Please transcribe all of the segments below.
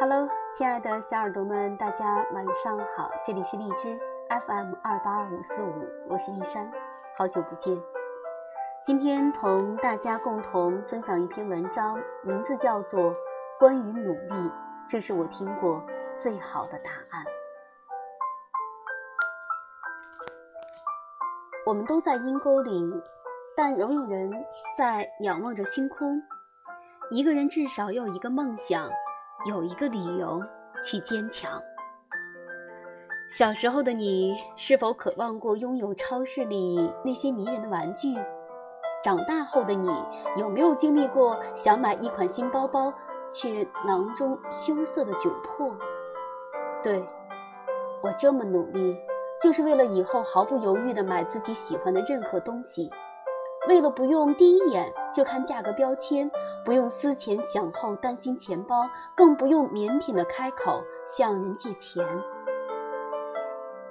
Hello，亲爱的小耳朵们，大家晚上好，这里是荔枝 FM 二八二五四五，我是一山，好久不见。今天同大家共同分享一篇文章，名字叫做《关于努力》，这是我听过最好的答案。我们都在阴沟里，但仍有人在仰望着星空。一个人至少有一个梦想，有一个理由去坚强。小时候的你，是否渴望过拥有超市里那些迷人的玩具？长大后的你，有没有经历过想买一款新包包，却囊中羞涩的窘迫？对，我这么努力。就是为了以后毫不犹豫地买自己喜欢的任何东西，为了不用第一眼就看价格标签，不用思前想后担心钱包，更不用腼腆地开口向人借钱。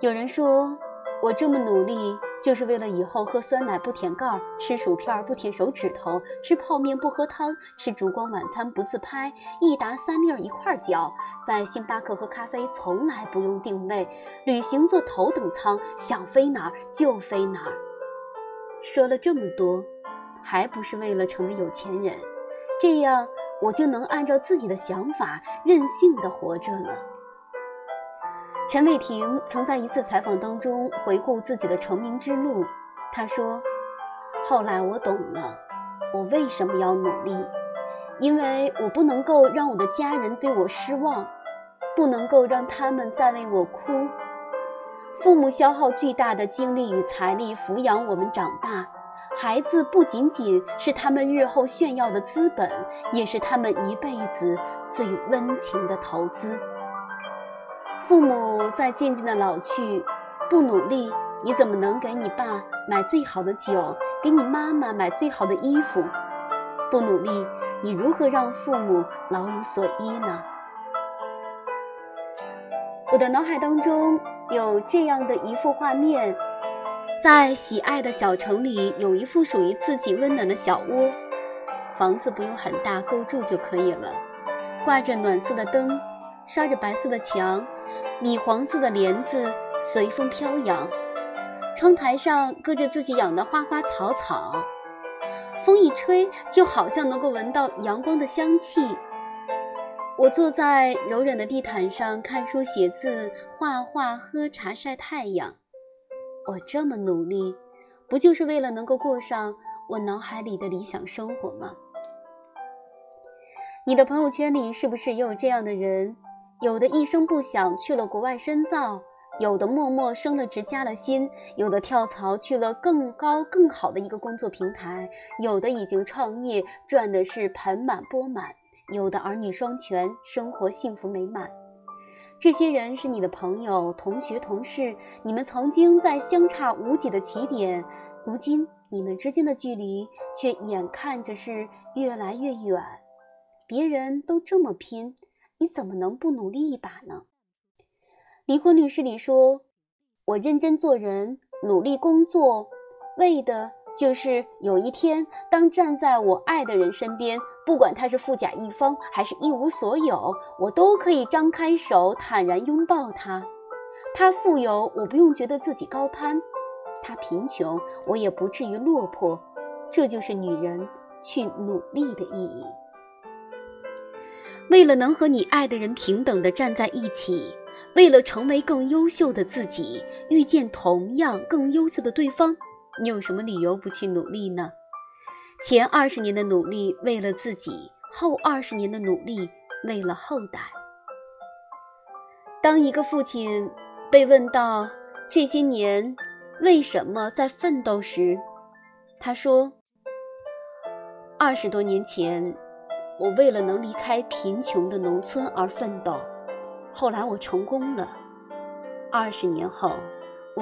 有人说，我这么努力。就是为了以后喝酸奶不舔盖儿，吃薯片不舔手指头，吃泡面不喝汤，吃烛光晚餐不自拍，一打三粒一块嚼，在星巴克喝咖啡从来不用定位，旅行坐头等舱，想飞哪儿就飞哪儿。说了这么多，还不是为了成为有钱人，这样我就能按照自己的想法任性的活着了。陈伟霆曾在一次采访当中回顾自己的成名之路，他说：“后来我懂了，我为什么要努力，因为我不能够让我的家人对我失望，不能够让他们再为我哭。父母消耗巨大的精力与财力抚养我们长大，孩子不仅仅是他们日后炫耀的资本，也是他们一辈子最温情的投资。”父母在渐渐的老去，不努力，你怎么能给你爸买最好的酒，给你妈妈买最好的衣服？不努力，你如何让父母老有所依呢？我的脑海当中有这样的一幅画面：在喜爱的小城里，有一副属于自己温暖的小窝，房子不用很大，够住就可以了，挂着暖色的灯，刷着白色的墙。米黄色的帘子随风飘扬，窗台上搁着自己养的花花草草，风一吹，就好像能够闻到阳光的香气。我坐在柔软的地毯上看书写字、画画、喝茶、晒太阳。我这么努力，不就是为了能够过上我脑海里的理想生活吗？你的朋友圈里是不是也有这样的人？有的一声不响去了国外深造，有的默默升了职加了薪，有的跳槽去了更高更好的一个工作平台，有的已经创业赚的是盆满钵满，有的儿女双全，生活幸福美满。这些人是你的朋友、同学、同事，你们曾经在相差无几的起点，如今你们之间的距离却眼看着是越来越远。别人都这么拼。你怎么能不努力一把呢？离婚律师里说：“我认真做人，努力工作，为的就是有一天，当站在我爱的人身边，不管他是富甲一方还是一无所有，我都可以张开手，坦然拥抱他。他富有，我不用觉得自己高攀；他贫穷，我也不至于落魄。这就是女人去努力的意义。”为了能和你爱的人平等的站在一起，为了成为更优秀的自己，遇见同样更优秀的对方，你有什么理由不去努力呢？前二十年的努力为了自己，后二十年的努力为了后代。当一个父亲被问到这些年为什么在奋斗时，他说：“二十多年前。”我为了能离开贫穷的农村而奋斗，后来我成功了。二十年后，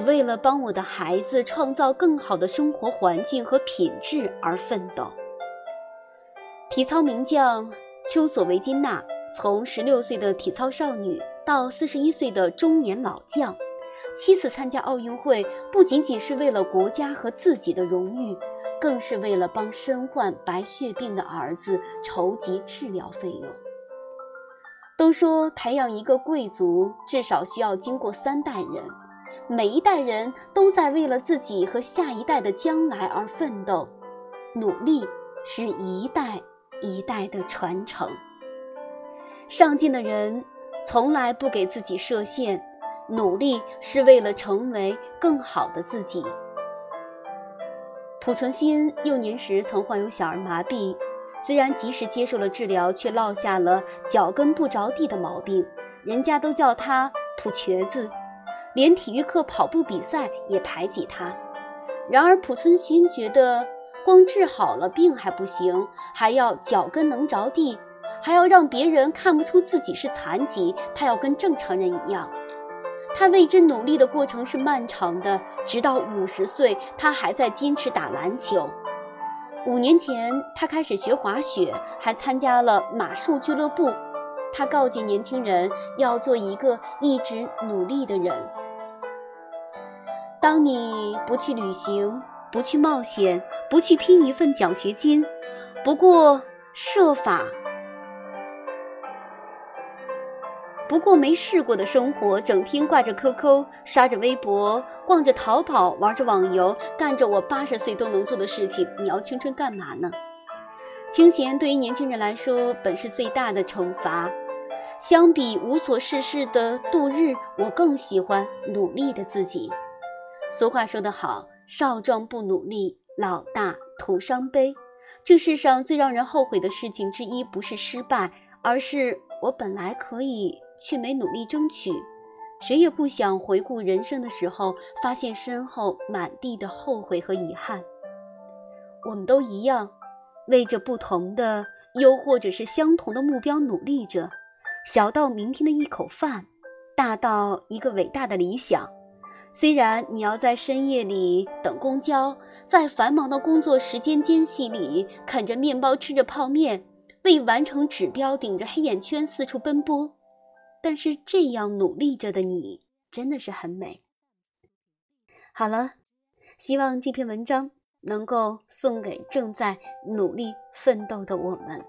为了帮我的孩子创造更好的生活环境和品质而奋斗。体操名将丘索维金娜从十六岁的体操少女到四十一岁的中年老将，七次参加奥运会，不仅仅是为了国家和自己的荣誉。更是为了帮身患白血病的儿子筹集治疗费用。都说培养一个贵族至少需要经过三代人，每一代人都在为了自己和下一代的将来而奋斗，努力是一代一代的传承。上进的人从来不给自己设限，努力是为了成为更好的自己。濮存昕幼年时曾患有小儿麻痹。虽然及时接受了治疗，却落下了脚跟不着地的毛病，人家都叫他“濮瘸子”，连体育课跑步比赛也排挤他。然而濮存昕觉得，光治好了病还不行，还要脚跟能着地，还要让别人看不出自己是残疾，他要跟正常人一样。他为之努力的过程是漫长的，直到五十岁，他还在坚持打篮球。五年前，他开始学滑雪，还参加了马术俱乐部。他告诫年轻人要做一个一直努力的人。当你不去旅行，不去冒险，不去拼一份奖学金，不过设法。不过没试过的生活，整天挂着 QQ，刷着微博，逛着淘宝，玩着网游，干着我八十岁都能做的事情，你要青春干嘛呢？清闲对于年轻人来说，本是最大的惩罚。相比无所事事的度日，我更喜欢努力的自己。俗话说得好，少壮不努力，老大徒伤悲。这世上最让人后悔的事情之一，不是失败，而是我本来可以。却没努力争取，谁也不想回顾人生的时候，发现身后满地的后悔和遗憾。我们都一样，为着不同的，又或者是相同的目标努力着，小到明天的一口饭，大到一个伟大的理想。虽然你要在深夜里等公交，在繁忙的工作时间间隙里啃着面包吃着泡面，为完成指标顶着黑眼圈四处奔波。但是这样努力着的你，真的是很美。好了，希望这篇文章能够送给正在努力奋斗的我们。